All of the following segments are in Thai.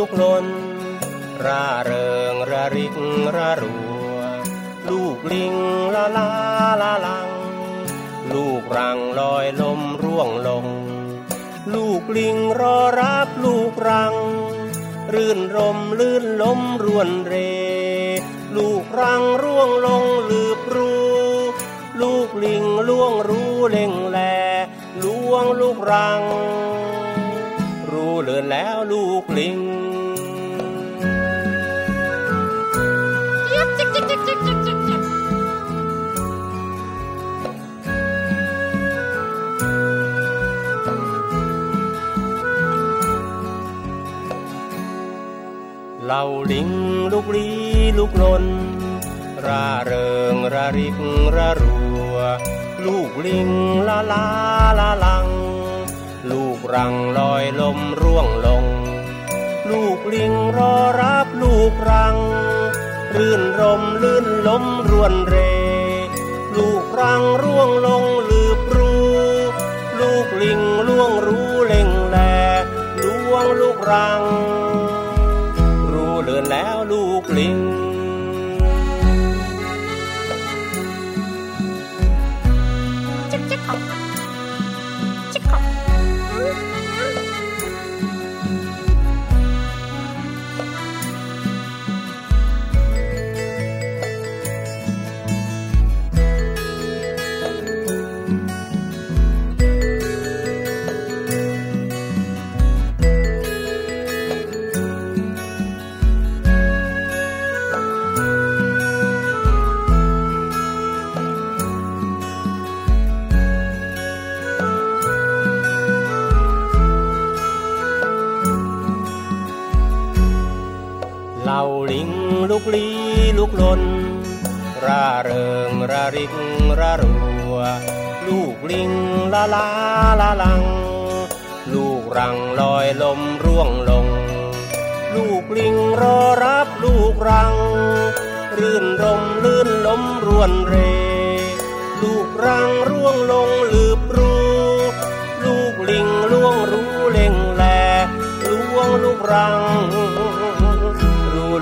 ลูกลนร่าเริงระริกระรัว ลูกลิงละลาละลัง ลูกรังลอยลมร่วงลง ลูกลิงรอรับลูกรัง รื่นรมลื่นลมรวนเร ลูกรังร่วงลงลืบรูลูกลิงล่วงรู้เล่งแลล่วงลูกรัง รู้เลือนแล้วลูกลิง เราลิงลูกลีลูกลนร่าเริงระริกระรัว ลูกลิงละลาละลัง ลูกรังลอยลมร่วงลง ลูกลิงรอรับลูกรัง รื่นรมลื่นลมรวนเร ลูกรังร่วงลงลืบรูลูกลิงล่วงรู้เล่งแลล่วงลูกรัง ลูกลิง ลิงลูกลีลูกลนร่าเริงระริกระรัว ลูกลิงละลาละลัง ลูกรังลอยลมร่วงลง ลูกลิงรอรับลูกรัง รื่นรมลื่นลมรวนเร ลูกรังร่วงลงลืบรูลูกลิงล่วงรู้เล่งแลล่วงลูกรัง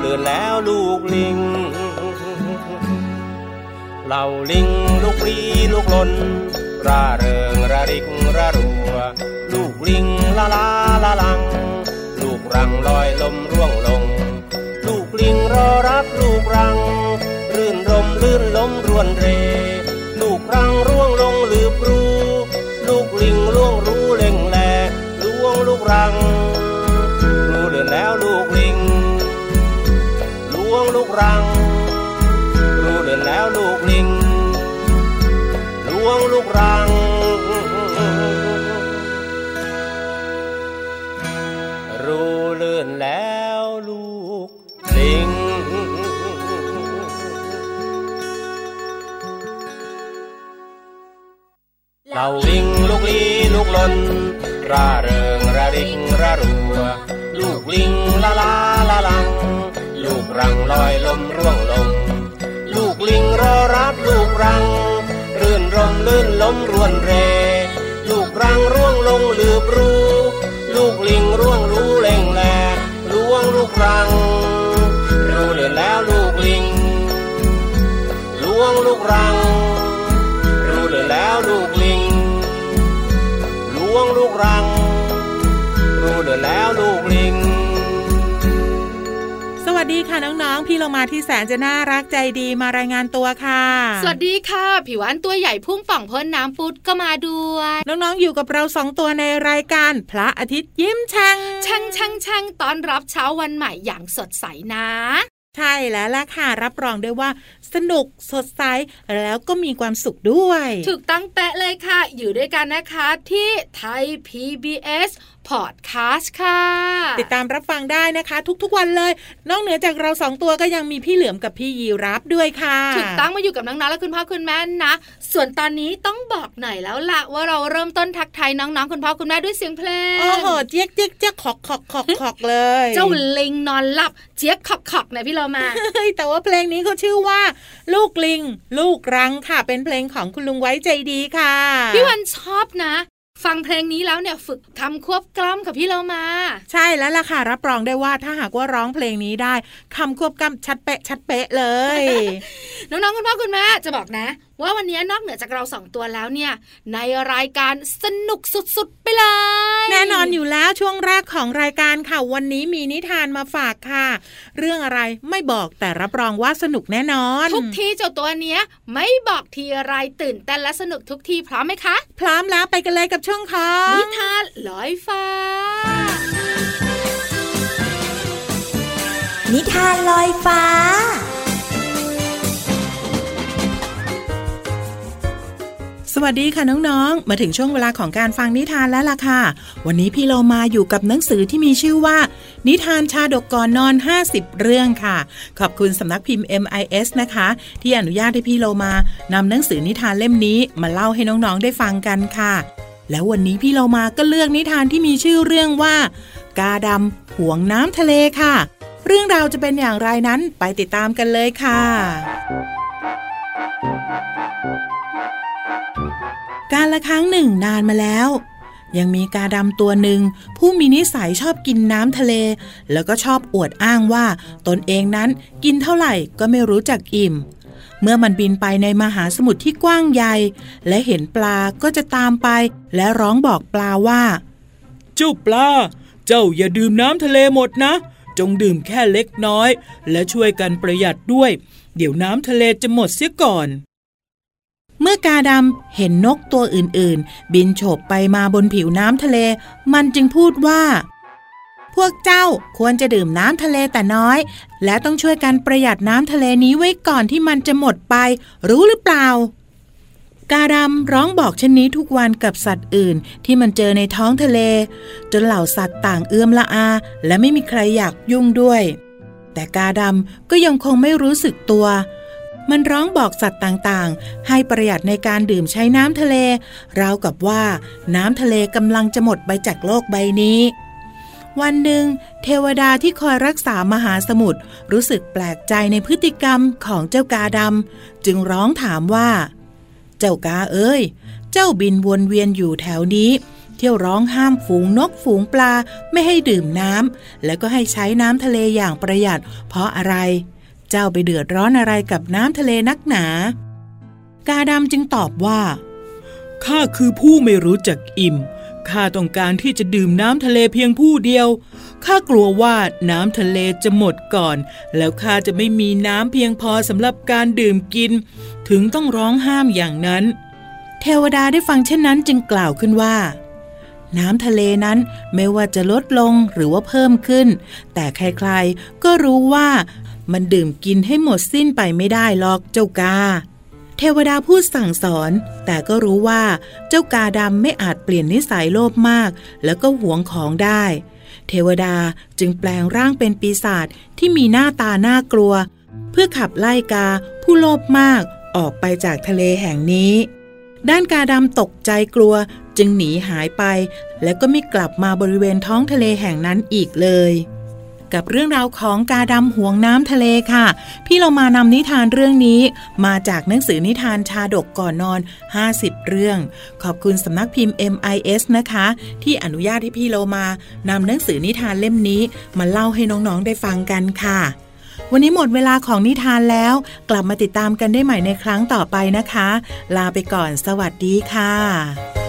เลือนแล้วลูกลิงเราลิงลูกลีลูกลนร่าเริงระริกระรัว ลูกลิงละลาละลัง ลูกรังลอยลมร่วงลง ลูกลิงรอรับลูกรัง รื่นรมลื่นลมรวนเร ลูกรังร่วงลงหลืบรูลูกลิงล่วงรู้เล่งแลล่วงลูกรัง รัง รู้เลือนแล้วลูกลิงลวงลูกรัง รู้เลื่อนแล้วลูกลิงเราลิงลูกลีลูกลนร่าเริงระริกระรัว ลูกลิงละลาละลัง รังลอยลมร่วงลงลูกลิงรอรับลูกรัง รื่นรมลื่นลมรวนเร ลูกรังร่วงลงเรือ ค่ะน้องๆ พี่เรามาที่แสนจะน่ารักใจดีมารายงานตัวค่ะ สวัสดีค่ะ ผิววันตัวใหญ่พุ่งป่องพ้นน้ำปุดก็มาด้วย น้องๆ อยู่กับเราสองตัวในรายการพระอาทิตย์ยิ้มช่างช่างช่างช่างตอนรับเช้าวันใหม่อย่างสดใสนะใช่แล้วล่ะค่ะรับรองได้ว่าสนุกสดใสแล้วก็มีความสุขด้วย ถูกตั้งแปะเลยค่ะ อยู่ด้วยกันนะคะที่ไทย PBS พอดแคสต์ค่ะ ติดตามรับฟังได้นะคะ ทุกๆวันเลย นอกเหนือจากเราสองตัวก็ยังมีพี่เหลือมกับพี่ยีรับด้วยค่ะถูกตั้งมาอยู่กับน้องๆและคุณพ่อคุณแม่นะ ส่วนตอนนี้ต้องบอกหน่อยแล้วล่ะว่าเราเริ่มต้นทักทายน้องๆคุณพ่อคุณแม่ด้วยเสียงเพลงโอ้โหเจี๊ยกเจี๊ยกเจี๊ยกขอกขอกขอกขอกเลย เจ้าลิงนอนหลับเจี๊ยกขอกขอกนะพี่เรามาเฮ้ยแต่ว่าเพลงนี้เขาชื่อว่า ลูกลิง ลูกรังค่ะเป็นเพลงของคุณลุงไว้ใจดีค่ะพี่วันชอบนะ ฟังเพลงนี้แล้วเนี่ยฝึกคำควบกล้ำกับพี่เรามา ใช่แล้วล่ะค่ะ รับรองได้ว่าถ้าหากว่าร้องเพลงนี้ได้คำควบกล้ำชัดเป๊ะชัดเป๊ะเลย น้องๆคุณพ่อคุณแม่จะบอกนะว่าวันนี้นอกเหนือจากเราสองตัวแล้วเนี่ย ในรายการสนุกสุดๆไปเลย แน่นอนอยู่แล้วช่วงแรกของรายการค่ะ วันนี้มีนิทานมาฝากค่ะ เรื่องอะไรไม่บอกแต่รับรองว่าสนุกแน่นอน ทุกทีเจ้าตัวเนี้ย ไม่บอกทีอะไรตื่นเต้นและสนุกทุกทีพร้อมไหมคะ พร้อมแล้วไปกันเลยกับช่วงของนิทานลอยฟ้า นิทานลอยฟ้า สวัสดีค่ะน้องๆ มาถึงช่วงเวลาของการฟังนิทานแล้วล่ะค่ะ วันนี้พี่เรามาอยู่กับหนังสือที่มีชื่อว่า นิทานชาดกก่อนนอน 50 เรื่องค่ะ ขอบคุณสำนักพิมพ์ MIS นะคะ ที่อนุญาตให้พี่เรามานำหนังสือนิทานเล่มนี้มาเล่าให้น้องๆได้ฟังกันค่ะ แล้ววันนี้พี่เรามาก็เลือกนิทานที่มีชื่อเรื่องว่า กาดำห่วงน้ำทะเลค่ะ เรื่องราวจะเป็นอย่างไรนั้นไปติดตามกันเลยค่ะ การละครั้งหนึ่งนานมาแล้ว ยังมีกาดำตัวหนึ่ง ผู้มีนิสัยชอบกินน้ำทะเล แล้วก็ชอบอวดอ้างว่า ตนเองนั้นกินเท่าไหร่ก็ไม่รู้จักอิ่ม เมื่อมันบินไปในมหาสมุทรที่กว้างใหญ่ และเห็นปลาก็จะตามไป และร้องบอกปลาว่า เจ้าปลา เจ้าอย่าดื่มน้ำทะเลหมดนะ จงดื่มแค่เล็กน้อย และช่วยกันประหยัดด้วย เดี๋ยวน้ำทะเลจะหมดเสียก่อน มื่อกาดำเห็นนกตัวอื่นๆ บินโฉบไปมาบนผิวน้ำทะเล มันจึงพูดว่า พวกเจ้าควรจะดื่มน้ำทะเลแต่น้อย และต้องช่วยกันประหยัดน้ำทะเลนี้ไว้ก่อนที่มันจะหมดไป รู้หรือเปล่า กาดำร้องบอกเช่นนี้ทุกวันกับสัตว์อื่นที่มันเจอในท้องทะเล จนเหล่าสัตว์ต่างเอื้อมละอา และไม่มีใครอยากยุ่งด้วย แต่กาดำก็ยังคงไม่รู้สึกตัว มันร้องบอกสัตว์ต่างๆ ให้ประหยัดในการดื่มใช้น้ำทะเล ราวกับว่าน้ำทะเลกำลังจะหมดไปจากโลกใบนี้วันหนึ่ง เทวดาที่คอยรักษามหาสมุทรรู้สึกแปลกใจในพฤติกรรมของเจ้ากาดำจึงร้องถามว่า เจ้ากาเอ้ย เจ้าบินวนเวียนอยู่แถวนี้ เที่ยวร้องห้ามฝูงนกฝูงปลาไม่ให้ดื่มน้ำแล้วก็ให้ใช้น้ำทะเลอย่างประหยัด เพราะอะไร เจ้าไปเดือดร้อนอะไรกับน้ำทะเลนักหนา กาดำจึงตอบว่า ข้าคือผู้ไม่รู้จักอิ่ม ข้าต้องการที่จะดื่มน้ำทะเลเพียงผู้เดียว ข้ากลัวว่าน้ำทะเลจะหมดก่อน แล้วข้าจะไม่มีน้ำเพียงพอสำหรับการดื่มกิน ถึงต้องร้องห้ามอย่างนั้น เทวดาได้ฟังเช่นนั้นจึงกล่าวขึ้นว่าน้ำทะเลนั้นไม่ว่าจะลดลงหรือว่าเพิ่มขึ้น แต่ใครๆก็รู้ว่า มันดื่มกินให้หมดสิ้นไปไม่ได้หรอกเจ้ากา เทวดาพูดสั่งสอน แต่ก็รู้ว่าเจ้ากาดำไม่อาจเปลี่ยนนิสัยโลภมาก แล้วก็หวงของได้ เทวดาจึงแปลงร่างเป็นปีศาจที่มีหน้าตาน่ากลัว เพื่อขับไล่กาผู้โลภมากออกไปจากทะเลแห่งนี้ ด้านกาดำตกใจกลัวจึงหนีหายไป แล้วก็ไม่กลับมาบริเวณท้องทะเลแห่งนั้นอีกเลย กับเรื่องราวของกาดำห่วงน้ำทะเลค่ะ พี่เรามานำนิทานเรื่องนี้ มาจากหนังสือนิทานชาดกก่อนนอน 50 เรื่อง ขอบคุณสำนักพิมพ์ MIS นะคะ ที่อนุญาตให้พี่เรามานำหนังสือนิทานเล่มนี้ มาเล่าให้น้องๆได้ฟังกันค่ะวันนี้หมดเวลาของนิทานแล้ว กลับมาติดตามกันได้ใหม่ในครั้งต่อไปนะคะ ลาไปก่อนสวัสดีค่ะ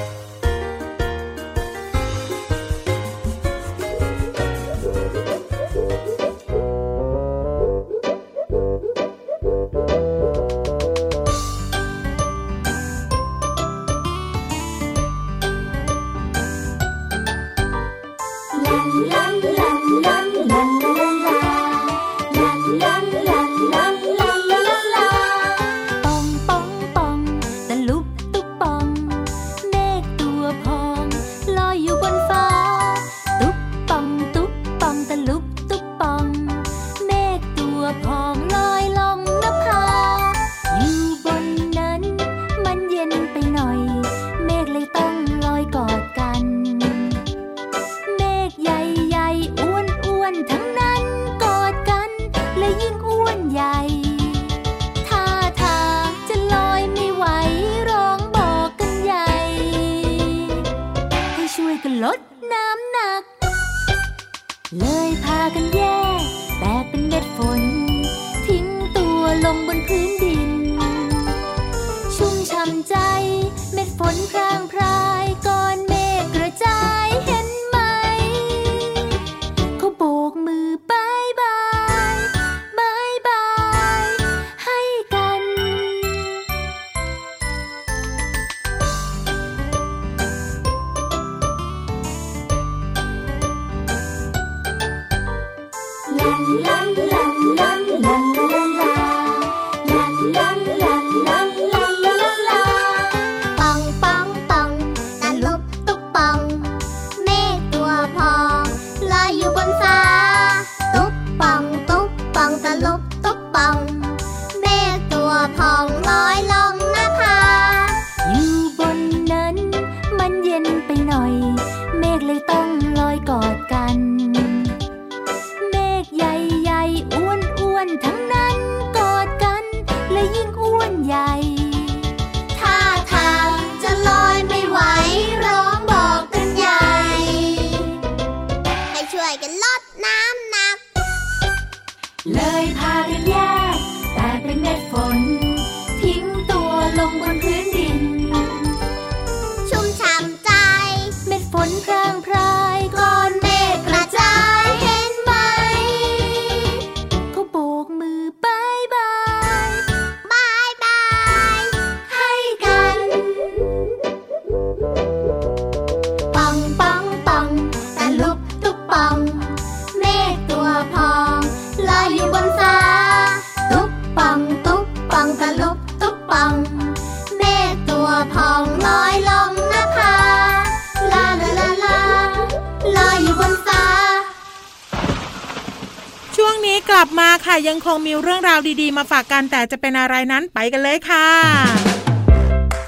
ลับมาค่ะยังคงมีเรื่องราวดีๆ มาฝากกันแต่จะเป็นอะไรนั้นไปกันเลยค่ะ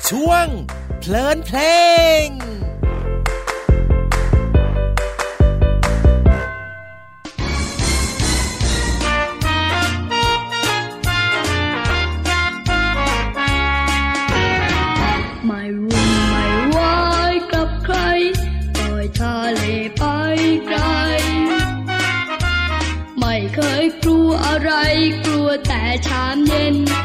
ช่วงเพลินเพลง ชามเย็น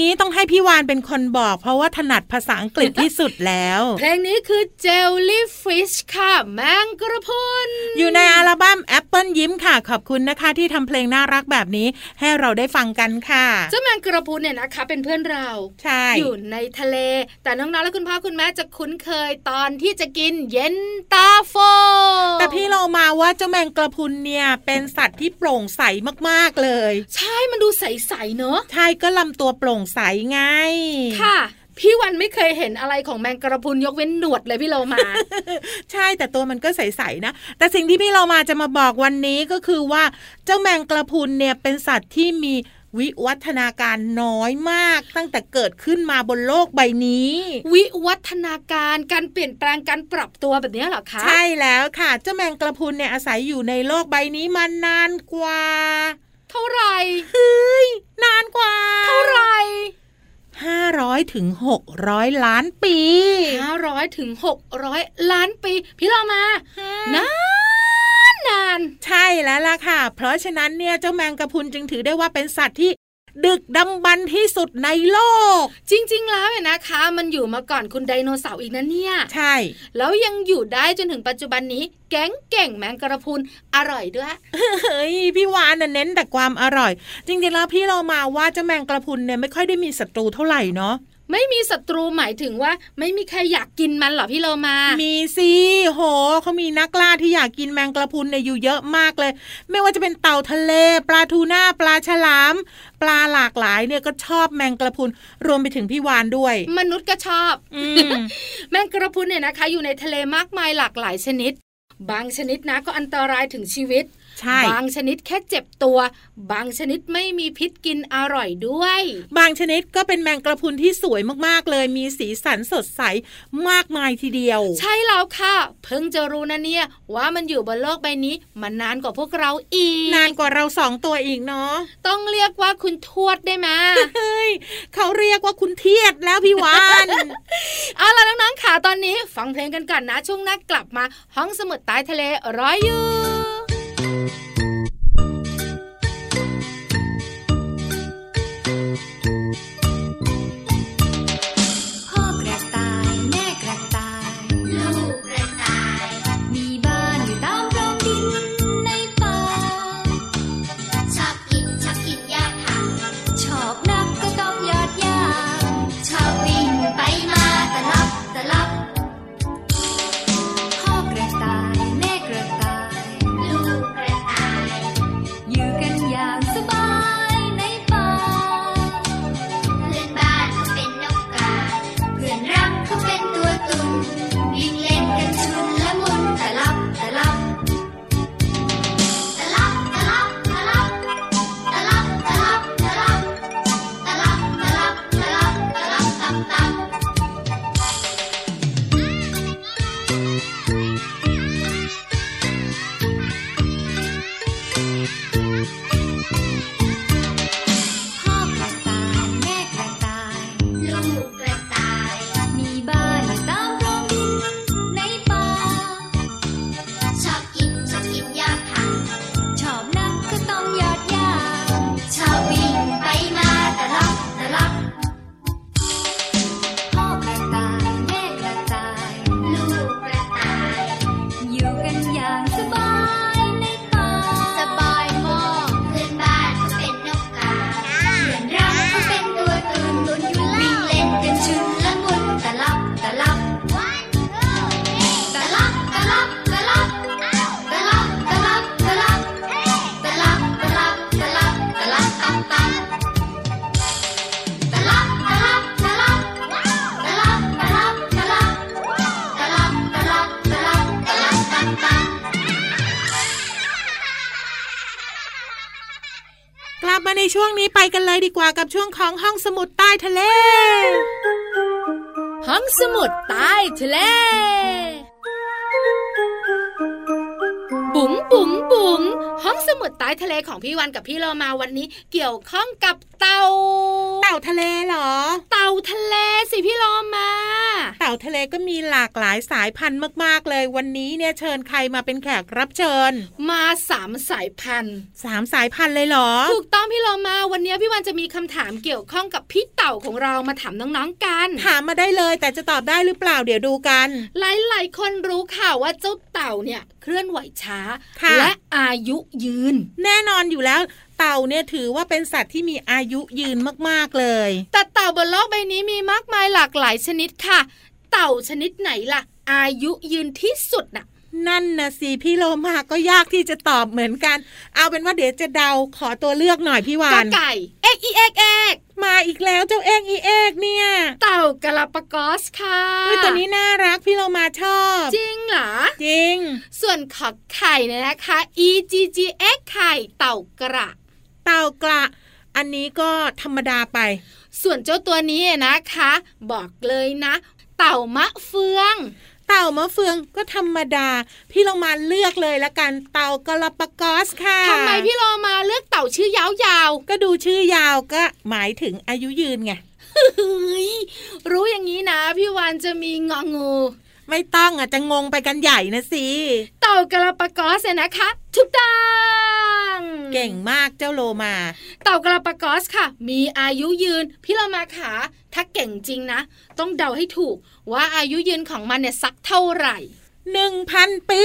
นี้ต้องให้พี่วานเป็นคนบอก เพราะว่าถนัดภาษาอังกฤษที่สุดแล้ว เพลงนี้คือ Jellyfish ค่ะ แมงกระพรุน อยู่ในอัลบั้ม Apple ยิ้มค่ะ ขอบคุณนะคะ ที่ทำเพลงน่ารักแบบนี้ ให้เราได้ฟังกันค่ะ เจ้าแมงกระพรุนเนี่ยนะคะ เป็นเพื่อนเรา ใช่ อยู่ในทะเล แต่น้องๆและคุณพ่อคุณแม่จะคุ้นเคยตอนที่จะกินเย็นตาโฟ แต่พี่เรามาว่าเจ้าแมงกระพรุนเนี่ยเป็นสัตว์ที่โปร่งใสมากๆเลย ใช่ มันดูใสๆเนอะ ใช่ ก็ลำตัวโปร่งใสไง ค่ะพี่วันไม่เคยเห็นอะไรของแมงกระพรุนยกเว้นหนวดเลยพี่เรามา ใช่แต่ตัวมันก็ใสๆนะ แต่สิ่งที่พี่เรามาจะมาบอกวันนี้ก็คือว่าเจ้าแมงกระพรุนเนี่ยเป็นสัตว์ที่มีวิวัฒนาการน้อยมากตั้งแต่เกิดขึ้นมาบนโลกใบนี้ วิวัฒนาการการเปลี่ยนแปลงการปรับตัวแบบนี้เหรอคะ ใช่แล้วค่ะ เจ้าแมงกระพรุนเนี่ยอาศัยอยู่ในโลกใบนี้มานานกว่า เท่าไหร่เฮ้ยนานกว่า เท่าไหร่500ถึง600ล้านปีห้าร้อยถึงหกร้อยล้านปี พี่เรามานานใช่แล้วล่ะค่ะ เพราะฉะนั้นเนี่ยเจ้าแมงกะพรุนจึงถือได้ว่าเป็นสัตว์ที่ ดึกดำบรรพ์ที่สุดในโลก จริง ๆ แล้วเนี่ยนะคะ มันอยู่มาก่อนคุณไดโนเสาร์อีกนะเนี่ย ใช่ แล้วยังอยู่ได้จนถึงปัจจุบันนี้ แก๊งเก่งแมงกระพรุนอร่อยด้วยเฮ้ยพี่วานน่ะเน้นแต่ความอร่อย จริงๆแล้วพี่เรามาว่าเจ้าแมงกระพรุนเนี่ยไม่ค่อยได้มีศัตรูเท่าไหร่เนาะ ไม่มีศัตรูหมายถึงว่า ไม่มีใครอยากกินมันเหรอพี่โลมา มีสิโหเขามีนักล่าที่อยากกินแมงกระพรุนเนี่ยอยู่เยอะมากเลย ไม่ว่าจะเป็นเต่าทะเล ปลาทูน่าปลาฉลาม ปลาหลากหลายเนี่ยก็ชอบแมงกระพรุนรวมไปถึงพี่วานด้วย มนุษย์ก็ชอบอืมแมงกระพรุนเนี่ยนะคะ อยู่ในทะเลมากมายหลากหลายชนิดบางชนิดนะก็อันตรายถึงชีวิต ใช่บางชนิดแค่เจ็บตัว บางชนิดไม่มีพิษกินอร่อยด้วย บางชนิดก็เป็นแมงกระพรุนที่สวยมากๆเลย มีสีสันสดใสมากมายทีเดียว ใช่แล้วค่ะ เพิ่งจะรู้นะเนี่ย ว่ามันอยู่บนโลกใบนี้มานานกว่าพวกเราอีก นานกว่าเราสองตัวอีกเนาะต้องเรียกว่าคุณทวดได้ไหมเฮ้ยเขาเรียกว่าคุณเทียดแล้วพี่วานเอาล่ะน้องๆค่ะตอนนี้ ฟังเพลงกันก่อนนะช่วงหน้ากลับมาห้องสมุดใต้ทะเลรออยู่ ช่วงนี้ไปกันเลยดีกว่ากับช่วงของห้องสมุดใต้ทะเล ห้องสมุดใต้ทะเล บุ๋งบุ๋งบุ๋งห้องสมุดใต้ทะเลของพี่วันกับพี่เรามาวันนี้เกี่ยวข้องกับเต่า เต่าทะเลเหรอ เต่าทะเลสิพี่โลมา เต่าทะเลก็มีหลากหลายสายพันธุ์มาก ๆ เลย วันนี้เนี่ยเชิญใครมาเป็นแขกรับเชิญ มาสามสายพันธุ์สามสายพันธุ์เลยเหรอ ถูกต้องพี่โลมา วันนี้พี่วันจะมีคำถามเกี่ยวข้องกับพี่เต่าของเรามาถามน้องๆกัน ถามมาได้เลยแต่จะตอบได้หรือเปล่าเดี๋ยวดูกัน หลายๆคนรู้ข่าวว่าเจ้าเต่าเนี่ยเคลื่อนไหวช้าค่ะและอายุยืน แน่นอนอยู่แล้ว เต่าเนี่ยถือว่าเป็นสัตว์ที่มีอายุยืนมากๆเลย แต่เต่าบนโลกใบนี้มีมากมายหลากหลายชนิดค่ะ เต่าชนิดไหนล่ะ อายุยืนที่สุดน่ะนั่นนะสิพี่โลมาก็ยากที่จะตอบเหมือนกัน เอาเป็นว่าเดี๋ยวจะเดาขอตัวเลือกหน่อยพี่วากอนไก่เอ็กอีเอ็กเอ็กมาอีกแล้วเจ้าเอกอีเอกเนี่ย เต่ากาลาปากอสค่ะเฮ้ยตัวนี้น่ารักพี่โลมาชอบ จริงเหรอ จริง ส่วนขอไข่เนี่ยนะคะ e g g x ไข่เต่ากระ เต่ากระอันนี้ก็ธรรมดาไป ส่วนเจ้าตัวนี้นะคะ บอกเลยนะ เต่ามะเฟือง เต่ามะเฟืองก็ธรรมดา พี่ลงมาเลือกเลยละกันเต่ากาลาปากอสค่ะทำไมพี่โลมาเลือกเต่าชื่อยาวก็ดูชื่อยาวก็หมายถึงอายุยืนไงๆเฮ้ยรู้อย่างนี้นะ พี่วานจะมีงองู ไม่ต้องอะจะงงไปกันใหญ่นะสิ เต่ากาลาปากอสเนี่ยนะคะถูกต้อง เก่งมากเจ้าโลมา เต่ากาลาปากอสค่ะ มีอายุยืน พี่เรามาขาถ้าเก่งจริงนะ ต้องเดาให้ถูกว่าอายุยืนของมันเนี่ยสักเท่าไหร่หนึ่งพันปี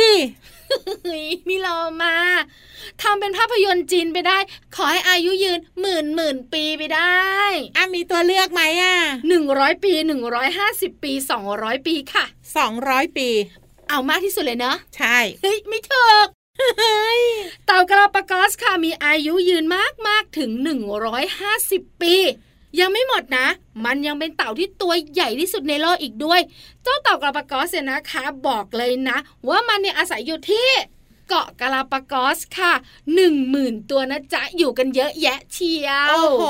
เฮ้ยมีเรามาทำเป็นภาพยนตร์จีนไปได้ ขอให้อายุยืนหมื่นหมื่นปีไปได้อะมีตัวเลือกไหมอะหนึ่งร้อยปีหนึ่งร้อยห้าสิบปีสองร้อยปีค่ะสองร้อยปี เอามากที่สุดเลยเนาะใช่ เฮ้ย ไม่ถูก เต่ากระปากอสค่ะมีอายุยืนมากมากๆถึง 150 ปี ยังไม่หมดนะ มันยังเป็นเต่าที่ตัวใหญ่ที่สุดในโลกอีกด้วย เจ้าเต่ากระปากอสเนี่ยนะคะ บอกเลยนะ ว่ามันเนี่ยอาศัยอยู่ที่ เกาะกาลาปากอสค่ะหนึ่งหมื่นตัวนะจ๊ะอยู่กันเยอะแยะเชียวโอ้โห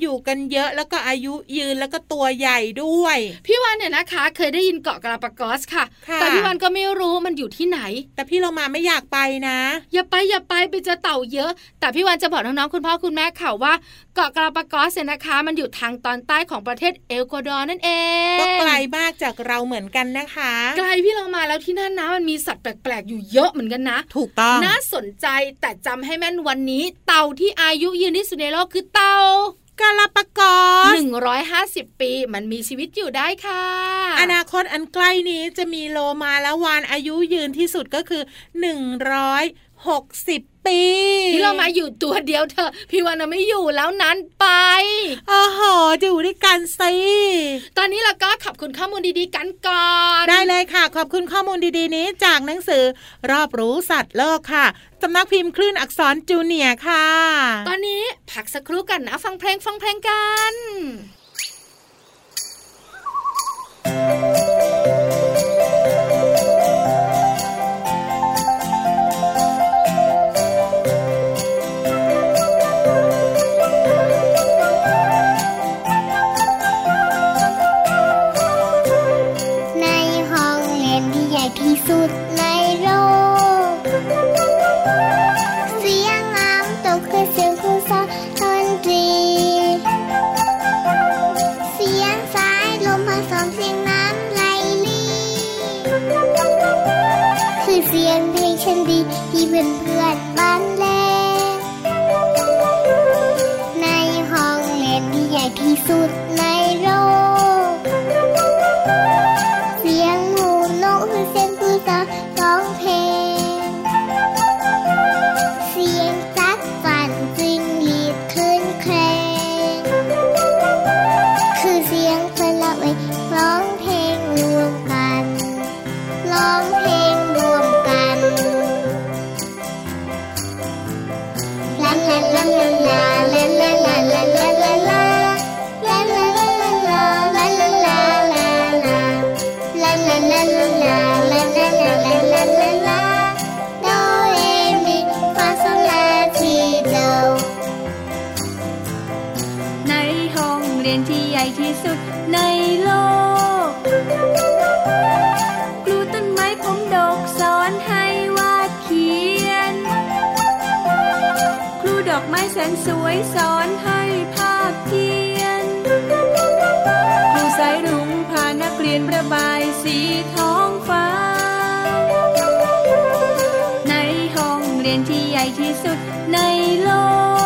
อยู่กันเยอะแล้วก็อายุยืนแล้วก็ตัวใหญ่ด้วย พี่วันเนี่ยนะคะ เคยได้ยินเกาะกาลาปากอสค่ะค่ะแต่พี่วันก็ไม่รู้มันอยู่ที่ไหน แต่พี่เรามาไม่อยากไปนะ อย่าไปอย่าไปไปเจอเต่าเยอะ แต่พี่วันจะบอกน้องๆคุณพ่อคุณแม่ค่ะว่า เกาะกาลาปากอสเนี่ยนะคะ มันอยู่ทางตอนใต้ของประเทศเอลกัวดอร์นั่นเองก็ไกลมากจากเราเหมือนกันนะคะไกลพี่เรามาแล้วที่นั่นนะมันมีสัตว์แปลกๆอยู่เยอะเหมือนกันนะ ถูกต้องน่าสนใจแต่จำให้แม่นวันนี้ เต่าที่อายุยืนที่สุดในโลกคือเต่ากาลาปากอส150 ปี มันมีชีวิตอยู่ได้ค่ะ อนาคตอันใกล้นี้จะมีโลมาและวานอายุยืนที่สุดก็คือ 160 ปีพี่เรามาอยู่ตัวเดียวเถอะพี่วันน่ะไม่อยู่แล้วนั้นไปโอ้โหอยู่ด้วยกันสิตอนนี้เราก็ขอบคุณข้อมูลดีๆกันก่อนได้เลยค่ะ ขอบคุณข้อมูลดีๆนี้จากหนังสือรอบรู้สัตว์โลกค่ะสำนักพิมพ์คลื่นอักษรจูเนียร์ค่ะ ตอนนี้พักสักครู่กันนะฟังเพลงฟังเพลงกันใน kasur ม้แสนสวยสอนให้ภาพเขียนครูสายรุ้งพานักเรียนประบายสีท้องฟ้า ในห้องเรียนที่ใหญ่ที่สุดในโลก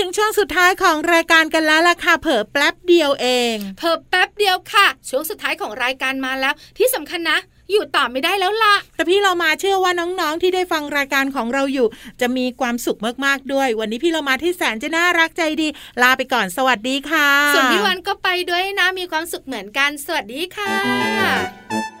ถึงช่วงสุดท้ายของรายการกันแล้วล่ะค่ะ เผอแป๊บเดียวเองเพิ่แป๊บเดียวค่ะ ช่วงสุดท้ายของรายการมาแล้ว ที่สำคัญนะ อยู่ต่อไม่ได้แล้วล่ะ แต่พี่เรามาเชื่อว่าน้องๆที่ได้ฟังรายการของเราอยู่ จะมีความสุขมากๆด้วย วันนี้พี่เรามาที่แสนจะน่ารักใจดี ลาไปก่อนสวัสดีค่ะ ส่วนพี่วันก็ไปด้วยนะมีความสุขเหมือนกัน สวัสดีค่ะ